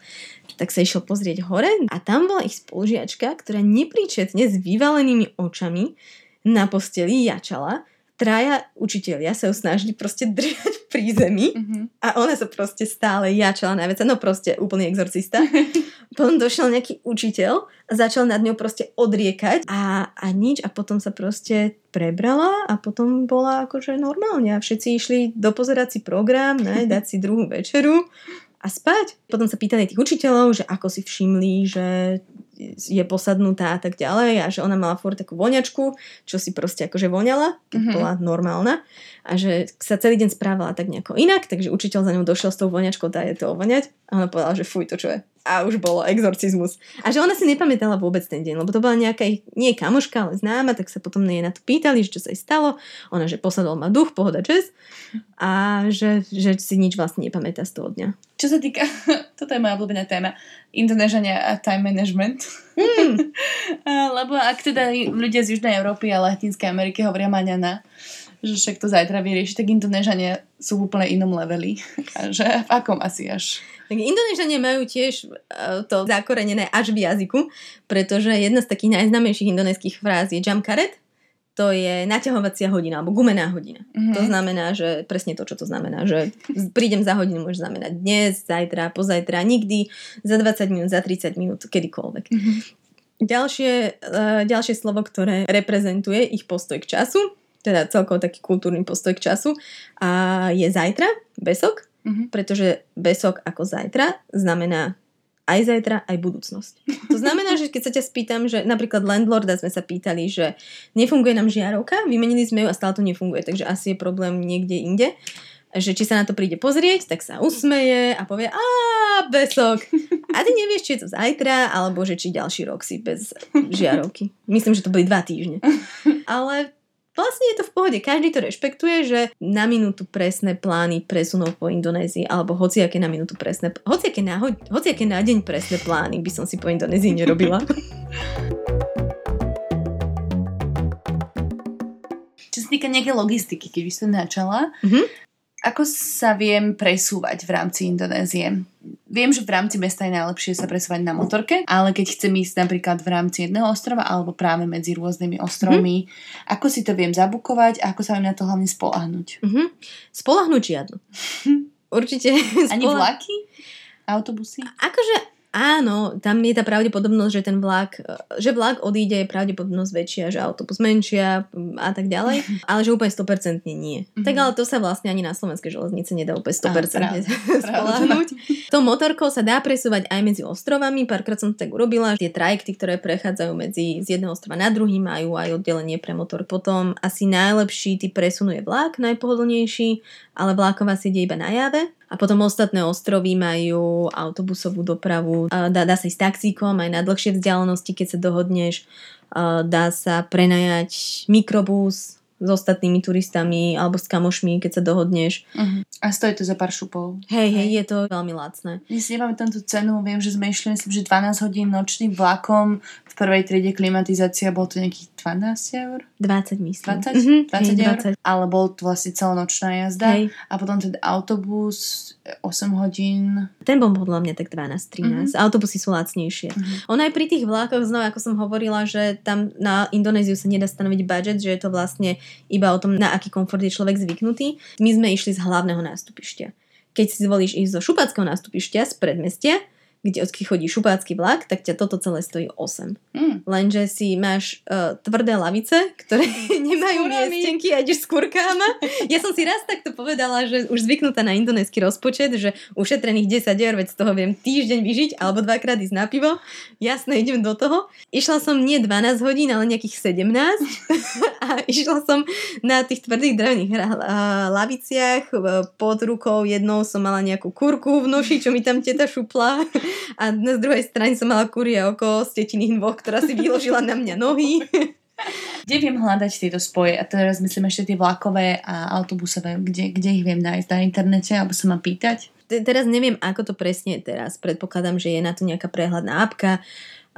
tak sa išiel pozrieť hore a tam bola ich spolužiačka, ktorá nepríčetne s vyvalenými očami na posteli jačala. Traja učitelia sa ju snažili proste držať pri zemi Mhm. a ona sa proste stále jačala najviac. No proste úplný exorcista. Potom došiel nejaký učiteľ a začal nad ňou proste odriekať a, a nič a potom sa proste prebrala a potom bola akože normálne a všetci išli dopozerať si program, ne, dať si druhú večeru a spať. Potom sa pýtali tých učiteľov, že ako si všimli, že je posadnutá a tak ďalej a že ona mala furt takú voňačku, čo si proste akože voňala, keď Mhm. bola normálna a že sa celý deň správala tak nejako inak, takže učiteľ za ňou došiel s tou voňačkou, dá je to ovoňať a ona povedala, že fuj, to čo je. A už bolo exorcizmus. A že ona si nepamätala vôbec ten deň, lebo to bola nejaká, nie kamoška, ale známa, tak sa potom jej na to pýtali, že čo sa jej stalo. Ona, že posadol ma duch, pohoda, jazz. A že, že si nič vlastne nepamätá z toho dňa. Čo sa týka, toto je moja obľúbená téma, Indonéžania a time management. A, Lebo ak teda ľudia z Južnej Európy a Latinskej Ameriky hovoria maňana, že však to zajtra vyrieši, tak Indonéžania sú v úplne inom leveli. A že v akom asi až? Tak Indonéžania majú tiež uh, to zakorenené až v jazyku, pretože jedna z takých najznámejších indonéskych fráz je jump karet, to je naťahovacia hodina, alebo gumená hodina. Mhm. To znamená, že presne to, čo to znamená, že prídem za hodinu, môže znamenať dnes, zajtra, pozajtra, nikdy, za 20 minút, za 30 minút, kedykoľvek. Mhm. Ďalšie, uh, ďalšie slovo, ktoré reprezentuje ich postoj k času, teda celkovo taký kultúrny postoj k času, a je zajtra, besok, Mhm. pretože besok ako zajtra znamená aj zajtra, aj budúcnosť. To znamená, že keď sa ťa spýtam, že napríklad landlorda sme sa pýtali, že nefunguje nám žiarovka, vymenili sme ju a stále to nefunguje, takže asi je problém niekde inde že či sa na to príde pozrieť, tak sa usmeje a povie, a besok. A ty nevieš, či je to zajtra, alebo že či ďalší rok si bez žiarovky. Myslím, že to boli dva týždne. Ale vlastne je to v pohode. Každý to rešpektuje, že na minútu presné plány presunov po Indonézii, alebo hociaké na minútu presné, hociaké na, ho- hociaké na deň presné plány by som si po Indonézii nerobila. Čo sa týka nejakej logistiky, keď by som načala, Mhm. Ako sa viem presúvať v rámci Indonézie? Viem, že v rámci mesta je najlepšie sa presúvať na motorke, ale keď chcem ísť napríklad v rámci jedného ostrova alebo práve medzi rôznymi ostrovmi, ako si to viem zabukovať a ako sa viem na to hlavne spolahnuť? Mhm. Spolahnuť žiadnu. Určite Ani spola- vlaky? Autobusy? Akože Áno, tam je tá pravdepodobnosť, že ten vlak, že vlak odíde, je pravdepodobnosť väčšia, že autobus menšia a tak ďalej, ale že úplne 100% nie. Mm-hmm. Tak ale to sa vlastne ani na slovenskej železnice nedá úplne 100% spolahnuť. To motorkou sa dá presúvať aj medzi ostrovami, párkrát som to tak urobila, tie trajekty, ktoré prechádzajú medzi z jedného ostrova na druhý, majú aj oddelenie pre motor. Potom asi najlepší typ presunu je vlak, najpohodlnejší, ale vláková sieť je iba na jave a potom ostatné ostrovy majú autobusovú dopravu. Dá, dá sa ísť taxíkom aj na dlhšie vzdialenosti, keď sa dohodneš. Dá sa prenajať mikrobus, s ostatnými turistami alebo s kamošmi, keď sa dohodneš. Uh-huh. A stojí to za pár šupov. Hej, hej, je to veľmi lacné. Ja si nepamätám tú cenu, viem, že sme išli, myslím, že 12 hodín nočným vlakom, v prvej triede klimatizácia, bolo to nejakých 12 eur? 20 myslím. 20? Mm-hmm. 20 hej, eur? 20. Ale bol to vlastne celonočná jazda. Hej. A potom ten autobus 8 hodín. Ten bol podľa mňa tak 12-13. Mm-hmm. Autobusy sú lacnejšie. Mm-hmm. Ono aj pri tých vlákoch, znova ako som hovorila, že tam na Indonéziu sa nedá stanoviť budget, že je to vlastne iba o tom, na aký komfort je človek zvyknutý. My sme išli z hlavného nástupišťa. Keď si zvolíš ísť zo šupackého nástupišťa z predmestia, kde odky chodí šupácky vlak, tak ťa toto celé stojí 8. Mm. Lenže si máš uh, tvrdé lavice, ktoré nemajú miestenky a ideš s kurkáma. Ja som si raz takto povedala, že už zvyknutá na indonéský rozpočet, že ušetrených 10 eur, veď z toho viem týždeň vyžiť alebo dvakrát ísť na pivo. Jasné, idem do toho. Išla som nie 12 hodín, ale nejakých 17 a išla som na tých tvrdých drevených laviciach pod rukou jednou som mala nejakú kurku v noši, čo mi tam teta šupla a na druhej strane som mala kurie oko z tetiných dvoch, ktorá si vyložila na mňa nohy. Kde viem hľadať tieto spoje? A teraz myslím ešte tie vlakové a autobusové. Kde, kde ich viem nájsť? Na internete? Alebo sa ma pýtať? Teraz neviem, ako to presne teraz. Predpokladám, že je na to nejaká prehľadná apka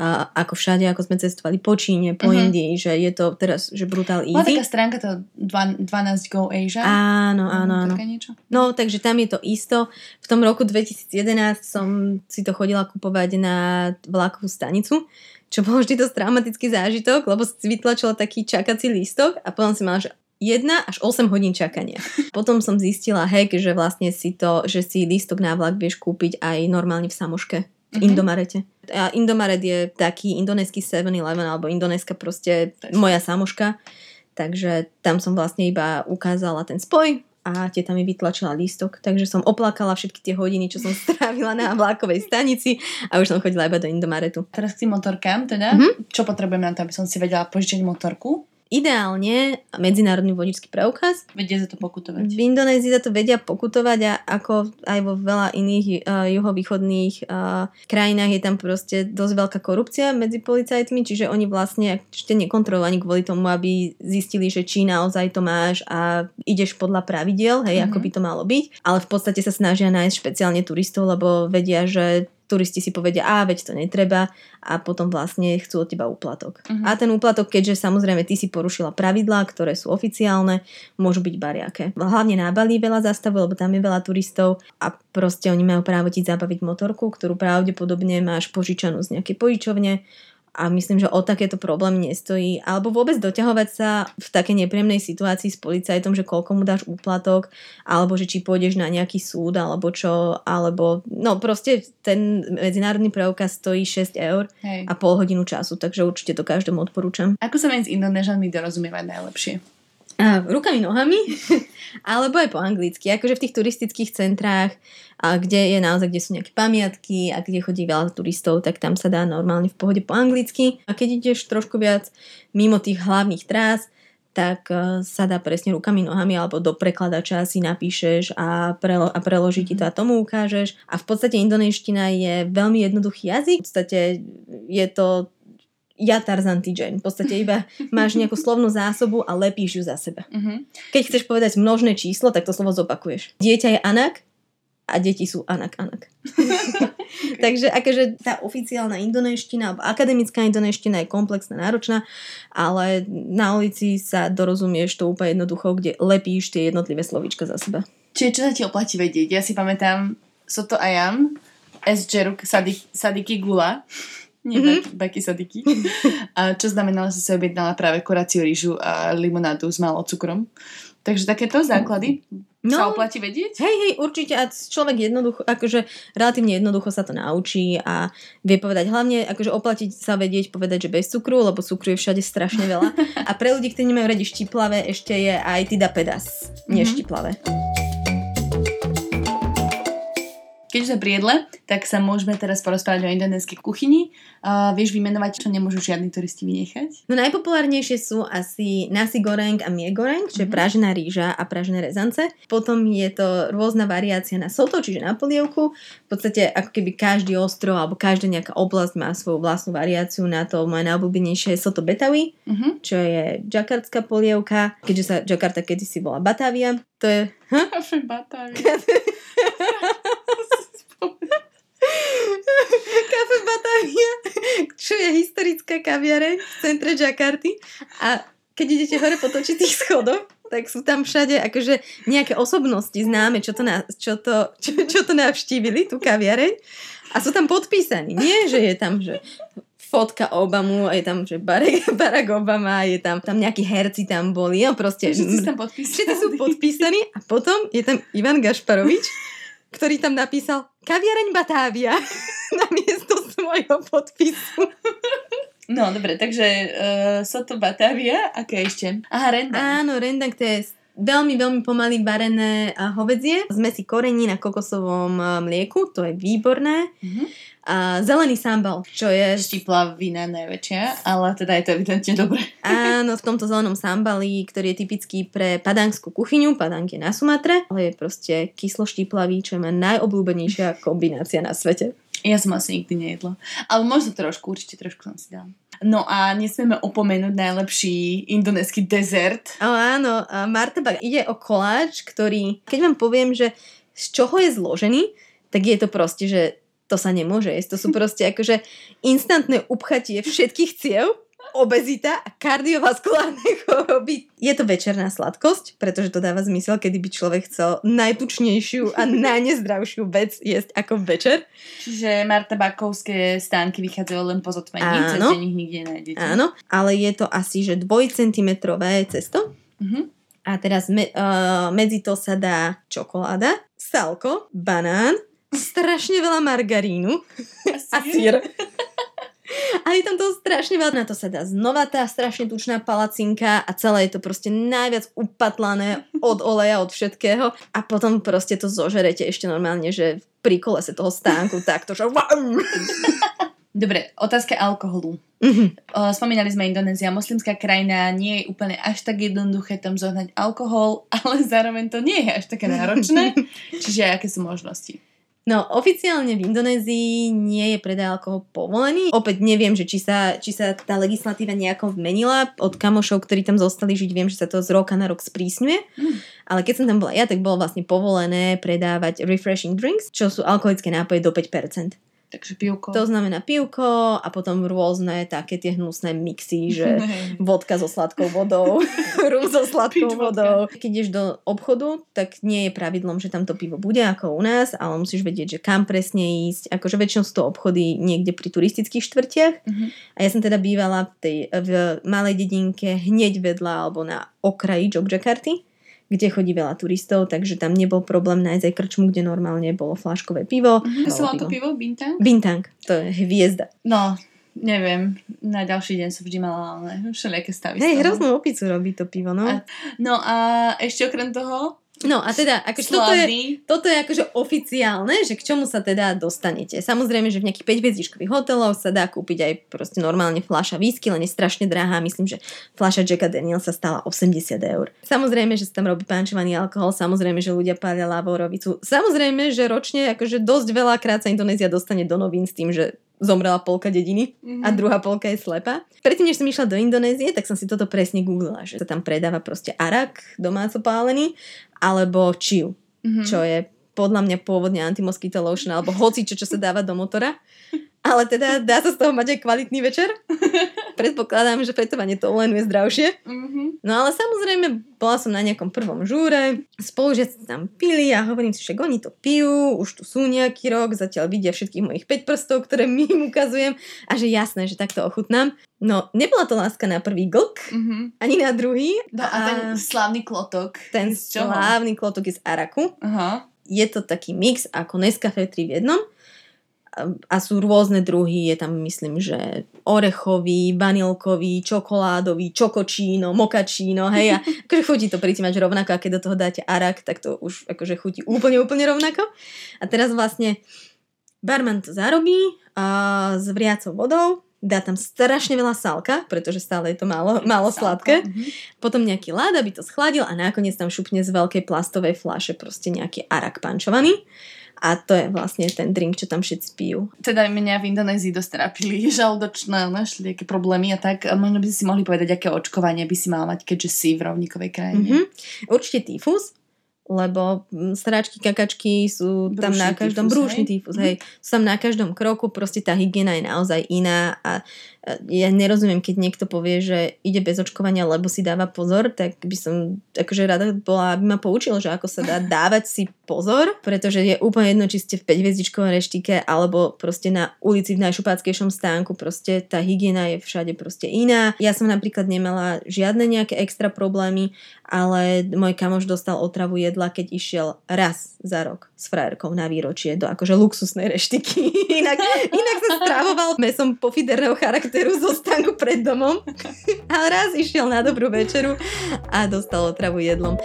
a ako všade, ako sme cestovali po Číne, po uh-huh. Indii, že je to teraz, že brutál easy. Má taká stránka to 12 Go Asia? Áno, áno, áno. Niečo? No, takže tam je to isto. V tom roku 2011 som si to chodila kupovať na vlakovú stanicu, čo bol vždy dosť traumatický zážitok, lebo si vytlačila taký čakací lístok a potom si mala, že 1 až 8 hodín čakania. Potom som zistila hack, že vlastne si to, že si lístok na vlak vieš kúpiť aj normálne v samoške v mm-hmm. Indomarete. A Indomaret je taký indonéský 7-Eleven alebo indonéska proste moja samoška. Takže tam som vlastne iba ukázala ten spoj a teta mi vytlačila lístok, takže som oplakala všetky tie hodiny, čo som strávila na vlákovej stanici a už som chodila iba do Indomaretu. Teraz k tým motorkám teda, mm-hmm. čo potrebujem na to, aby som si vedela požičať motorku? Ideálne medzinárodný vodičský preukaz. Vedia za to pokutovať. V Indonézii za to vedia pokutovať a ako aj vo veľa iných uh, juhovýchodných uh, krajinách je tam proste dosť veľká korupcia medzi policajtmi, čiže oni vlastne ešte nekontrolujú kvôli tomu, aby zistili, že či naozaj to máš a ideš podľa pravidiel, hej, mm-hmm. ako by to malo byť. Ale v podstate sa snažia nájsť špeciálne turistov, lebo vedia, že turisti si povedia, a veď to netreba a potom vlastne chcú od teba úplatok. Uh-huh. A ten úplatok, keďže samozrejme ty si porušila pravidlá, ktoré sú oficiálne, môžu byť bariaké. Hlavne na Bali veľa zastavov, lebo tam je veľa turistov a proste oni majú právo ti zabaviť motorku, ktorú pravdepodobne máš požičanú z nejakej požičovne a myslím, že o takéto problém nestojí. Alebo vôbec doťahovať sa v takej nepríjemnej situácii s policajtom, že koľko mu dáš úplatok, alebo že či pôjdeš na nejaký súd, alebo čo, alebo no proste ten medzinárodný preukaz stojí 6 eur Hej. a pol hodinu času, takže určite to každému odporúčam. Ako sa medzi Indonéžanmi dorozumievať najlepšie? Rukami, nohami, alebo aj po anglicky. Akože v tých turistických centrách, a kde je naozaj, kde sú nejaké pamiatky a kde chodí veľa turistov, tak tam sa dá normálne v pohode po anglicky. A keď ideš trošku viac mimo tých hlavných trás, tak uh, sa dá presne rukami, nohami alebo do prekladača si napíšeš a, prelo- a preloží ti to a tomu ukážeš. A v podstate indonéština je veľmi jednoduchý jazyk. V podstate je to ja Tarzan, ty Jane. V podstate iba máš nejakú slovnú zásobu a lepíš ju za seba. Uh-huh. Keď chceš povedať množné číslo, tak to slovo zopakuješ. Dieťa je Anak a deti sú Anak Anak. Takže akože tá oficiálna indonéština alebo akademická indonéština je komplexná, náročná, ale na ulici sa dorozumieš to úplne jednoducho, kde lepíš tie jednotlivé slovíčka za seba. Čiže čo sa ti oplatí vedieť? Ja si pamätám Soto Ayam, S. Jeruk Sadik, Sadiki Gula nie mm-hmm. Becky Sadiky. A čo znamenalo, že sa objednala práve koraciu rýžu a limonádu s malou cukrom. Takže takéto základy. No. Sa oplatí vedieť? Hej, hej, určite a človek jednoducho, akože relatívne jednoducho sa to naučí a vie povedať, hlavne akože oplatiť sa vedieť povedať, že bez cukru, lebo cukru je všade strašne veľa. A pre ľudí, ktorí nemajú radi štiplavé, ešte je aj tida pedas, neštiplavé. Keď sme pri jedle, tak sa môžeme teraz porozprávať o indonéskej kuchyni. Uh, vieš vymenovať, čo nemôžu žiadni turisti vynechať? No najpopulárnejšie sú asi nasi goreng a mie goreng, čo je Mhm. pražená rýža a pražené rezance. Potom je to rôzna variácia na soto, čiže na polievku. V podstate ako keby každý ostrov alebo každá nejaká oblasť má svoju vlastnú variáciu na to. Moje najobľúbenejšie je soto betawi, Uh-huh. čo je jakartská polievka, keďže sa Jakarta kedysi bola Batavia. To je... Hm? Kafe Batavia. Kafe Batavia, čo je historická kaviareň v centre Jakarty. A keď idete hore po točitých schodoch, tak sú tam všade akože nejaké osobnosti známe, čo to, na, čo to, čo, čo to navštívili, tú kaviareň. A sú tam podpísaní. Nie, že je tam, že fotka Obamu, a je tam, že Barack, Barack Obama, je tam, tam nejakí herci tam boli, no proste. Všetci sa podpísali. Všetci sú podpísaní a potom je tam Ivan Gašparovič, ktorý tam napísal kaviareň Batávia na miesto svojho podpisu. No, dobre, takže uh, Soto Batavia, aké ešte? Aha, Renda. Áno, rendang to je veľmi, veľmi pomaly varené hovedzie. Zmesi korení na kokosovom mlieku, to je výborné. Uh-huh. A zelený sambal, čo je... Štipla vina najväčšia, ale teda je to evidentne dobré. Áno, v tomto zelenom sambali, ktorý je typický pre padangskú kuchyňu, padang je na Sumatre, ale je proste kyslo štiplavý, čo je moja najobľúbenejšia kombinácia na svete. Ja som asi nikdy nejedla. Ale možno trošku, určite trošku som si dala. No a nesmieme opomenúť najlepší indonéský dezert. O, áno, martabak ide o koláč, ktorý, keď vám poviem, že z čoho je zložený, tak je to proste, že to sa nemôže jesť. To sú proste akože instantné upchatie všetkých ciev, obezita a kardiovaskulárne choroby. Je to večerná sladkosť, pretože to dáva zmysel, kedy by človek chcel najtučnejšiu a najnezdravšiu vec jesť ako večer. Čiže martabákovské stánky vychádzajú len po zotmení, cez deň ich nikde nájdete. Áno, ale je to asi, že dvojcentimetrové cesto, Uh-huh. A teraz me, uh, medzi to sa dá čokoláda, salko, banán, strašne veľa margarínu a sír. A je tam toho strašne veľa. Na to sa dá znova tá strašne tučná palacinka a celé je to proste najviac upatlané od oleja, od všetkého. A potom proste to zožerete ešte normálne, že pri kolese toho stánku takto, že. Dobre, otázka alkoholu. Mhm. O, Spomínali sme Indonézia, moslimská krajina, nie je úplne až tak jednoduché tam zohnať alkohol, ale zároveň to nie je až také náročné. Čiže aké sú možnosti? No, oficiálne v Indonézii nie je predaj alkohol povolený. Opäť neviem, že či sa, či sa tá legislatíva nejako zmenila. Od kamošov, ktorí tam zostali žiť, viem, že sa to z roka na rok sprísňuje. Mm. Ale keď som tam bola ja, tak bolo vlastne povolené predávať refreshing drinks, čo sú alkoholické nápoje do 5%. Takže pivko. To znamená pivko a potom rôzne také tie hnusné mixy, že vodka so sladkou vodou, rum so sladkou Pič vodka. vodou. Keď ideš do obchodu, tak nie je pravidlom, že tam to pivo bude ako u nás, ale musíš vedieť, že kam presne ísť. Akože väčšinou sú to obchody niekde pri turistických štvrtiach. Mhm. A ja som teda bývala v, tej, v malej dedinke hneď vedľa alebo na okraji Jogjakarty kde chodí veľa turistov, takže tam nebol problém nájsť aj krčmu, kde normálne bolo fláškové pivo. Mhm. Bolo Sa volá to pivo? Bintang? Bintang, to je hviezda. No, neviem. Na ďalší deň som vždy mala ale všelijaké stavy. Hej, hroznú opicu robí to pivo, no. A- No a ešte okrem toho? No a teda, akože toto je, toto je akože oficiálne, že k čomu sa teda dostanete. Samozrejme, že v nejakých 5 hviezdičkových hoteloch sa dá kúpiť aj proste normálne fľaša whisky, len je strašne drahá. Myslím, že fľaša Jacka Daniel sa stala 80 eur. Samozrejme, že sa tam robí pančovaný alkohol, samozrejme, že ľudia pália lavorovicu. Samozrejme, že ročne akože dosť veľakrát sa Indonézia dostane do novín s tým, že zomrela polka dediny Mhm. a druhá polka je slepá. Predtým, než som išla do Indonézie, tak som si toto presne googlila, že sa tam predáva proste arak domáco pálený alebo chiu, Mhm. čo je podľa mňa pôvodne antimosquito lotion alebo hoci čo, čo sa dáva do motora. Ale teda dá sa z toho mať aj kvalitný večer. predpokladám, že fetovanie to len je zdravšie. Mhm. No ale samozrejme, bola som na nejakom prvom žúre, spolužiaci tam pili a hovorím si, že oni to pijú, už tu sú nejaký rok, zatiaľ vidia všetkých mojich 5 prstov, ktoré my im ukazujem a že jasné, že takto ochutnám. No, nebola to láska na prvý glk, Mhm. ani na druhý. No a ten slávny klotok. ten slávny klotok je z Araku. Aha. Je to taký mix ako Nescafe 3 v jednom. A- sú rôzne druhy, je tam myslím, že orechový, vanilkový, čokoládový, čokočíno, mokačíno, hej, a akože chutí to pritímať rovnako, a keď do toho dáte arak, tak to už akože chutí úplne, úplne rovnako. A teraz vlastne barman to zarobí a s vriacou vodou, dá tam strašne veľa salka, pretože stále je to málo, málo sladké Mhm. potom nejaký lád, aby to schladil a nakoniec tam šupne z veľkej plastovej fľaše proste nejaký arak pančovaný. A to je vlastne ten drink, čo tam všetci pijú. Teda mňa v Indonézii dosť trápili žalúdočné, našli nejaké problémy a tak. A možno by si mohli povedať, aké očkovanie by si mal mať, keďže si v rovníkovej krajine. Mhm. Určite tyfus, lebo mm, sračky, kakačky sú tam na každom tyfus, brúšny hej? Mhm. tyfus, hej. Sú tam na každom kroku, proste tá hygiena je naozaj iná a ja nerozumiem, keď niekto povie, že ide bez očkovania, lebo si dáva pozor, tak by som akože rada bola, aby ma poučil, že ako sa dá dávať si pozor, pretože je úplne jedno, či ste v 5 hviezdičkovom reštike alebo proste na ulici v najšupáckejšom stánku, proste tá hygiena je všade proste iná. Ja som napríklad nemala žiadne nejaké extra problémy, ale môj kamoš dostal otravu jedla, keď išiel raz za rok s frajerkou na výročie do akože luxusnej reštiky. inak, inak sa stravoval mesom pofiderného charakteru zo stánku pred domom. ale raz išiel na dobrú večeru a dostal otravu jedlom.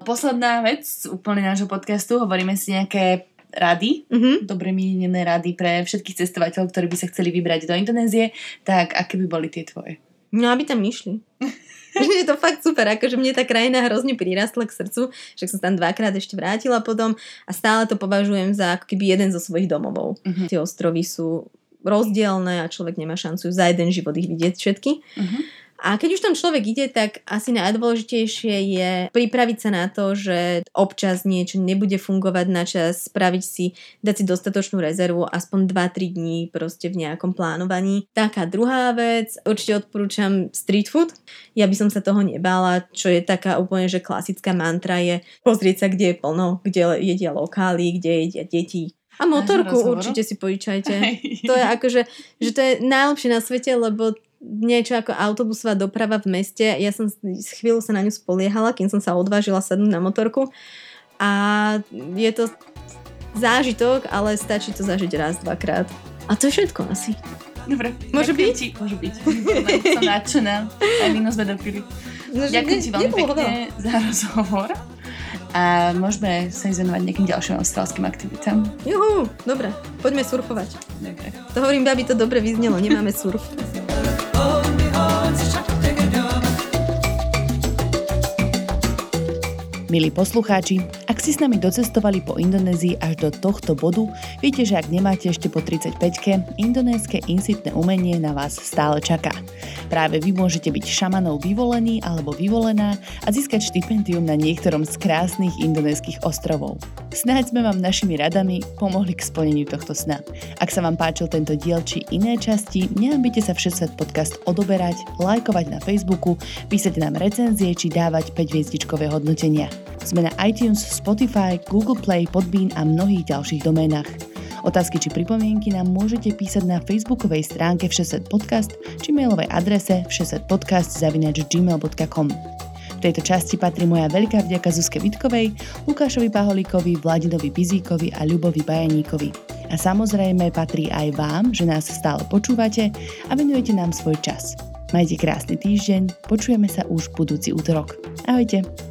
Posledná vec úplne nášho podcastu, hovoríme si nejaké rady, Mhm. dobre mienené rady pre všetkých cestovateľov, ktorí by sa chceli vybrať do Indonézie, tak aké by boli tie tvoje? No, aby tam išli. je to fakt super, akože mne tá krajina hrozne prirastla k srdcu, však som sa tam dvakrát ešte vrátila potom a stále to považujem za ako keby jeden zo svojich domovov. Mhm. Tie ostrovy sú rozdielne a človek nemá šancu za jeden život ich vidieť všetky. Mhm. A keď už tam človek ide, tak asi najdôležitejšie je pripraviť sa na to, že občas niečo nebude fungovať na čas, spraviť si, dať si dostatočnú rezervu, aspoň 2-3 dní proste v nejakom plánovaní. Taká druhá vec, určite odporúčam street food. Ja by som sa toho nebála, čo je taká úplne, že klasická mantra je pozrieť sa, kde je plno, kde jedia lokály, kde jedia deti. A motorku určite si požičajte. To je akože, že to je najlepšie na svete, lebo niečo ako autobusová doprava v meste. Ja som chvíľu sa na ňu spoliehala, kým som sa odvážila sadnúť na motorku. A je to zážitok, ale stačí to zažiť raz, dvakrát. A to je všetko asi. Dobre. Môže byť? Ti, môže byť. Som nadšená. Aj víno sme dopili. No, Ďakujem ne- ti veľmi pekne veľa. za rozhovor. A môžeme sa ísť venovať nejakým ďalším austrálskym aktivitám. Juhu, dobre, poďme surfovať. Dobre. To hovorím, aby to dobre vyznelo, nemáme surf. Milí poslucháči, ak si s nami docestovali po Indonézii až do tohto bodu, viete, že ak nemáte ešte po 35-ke, indonéske insitné umenie na vás stále čaká. Práve vy môžete byť šamanou vyvolený alebo vyvolená a získať štipendium na niektorom z krásnych indonéskych ostrovov. Snáď sme vám našimi radami pomohli k splneniu tohto sna. Ak sa vám páčil tento diel či iné časti, neambite sa Všesvet podcast odoberať, lajkovať na Facebooku, písať nám recenzie či dávať 5 hviezdičkové hodnotenia. Sme na iTunes, Spotify, Google Play, Podbean a mnohých ďalších doménach. Otázky či pripomienky nám môžete písať na facebookovej stránke Všesvet podcast či mailovej adrese všesetpodcast.gmail.com V tejto časti patrí moja veľká vďaka Zuzke Vitkovej, Lukášovi Paholíkovi, Vladinovi Bizíkovi a Ľubovi Bajaníkovi. A samozrejme patrí aj vám, že nás stále počúvate a venujete nám svoj čas. Majte krásny týždeň, počujeme sa už budúci útorok. Ahojte!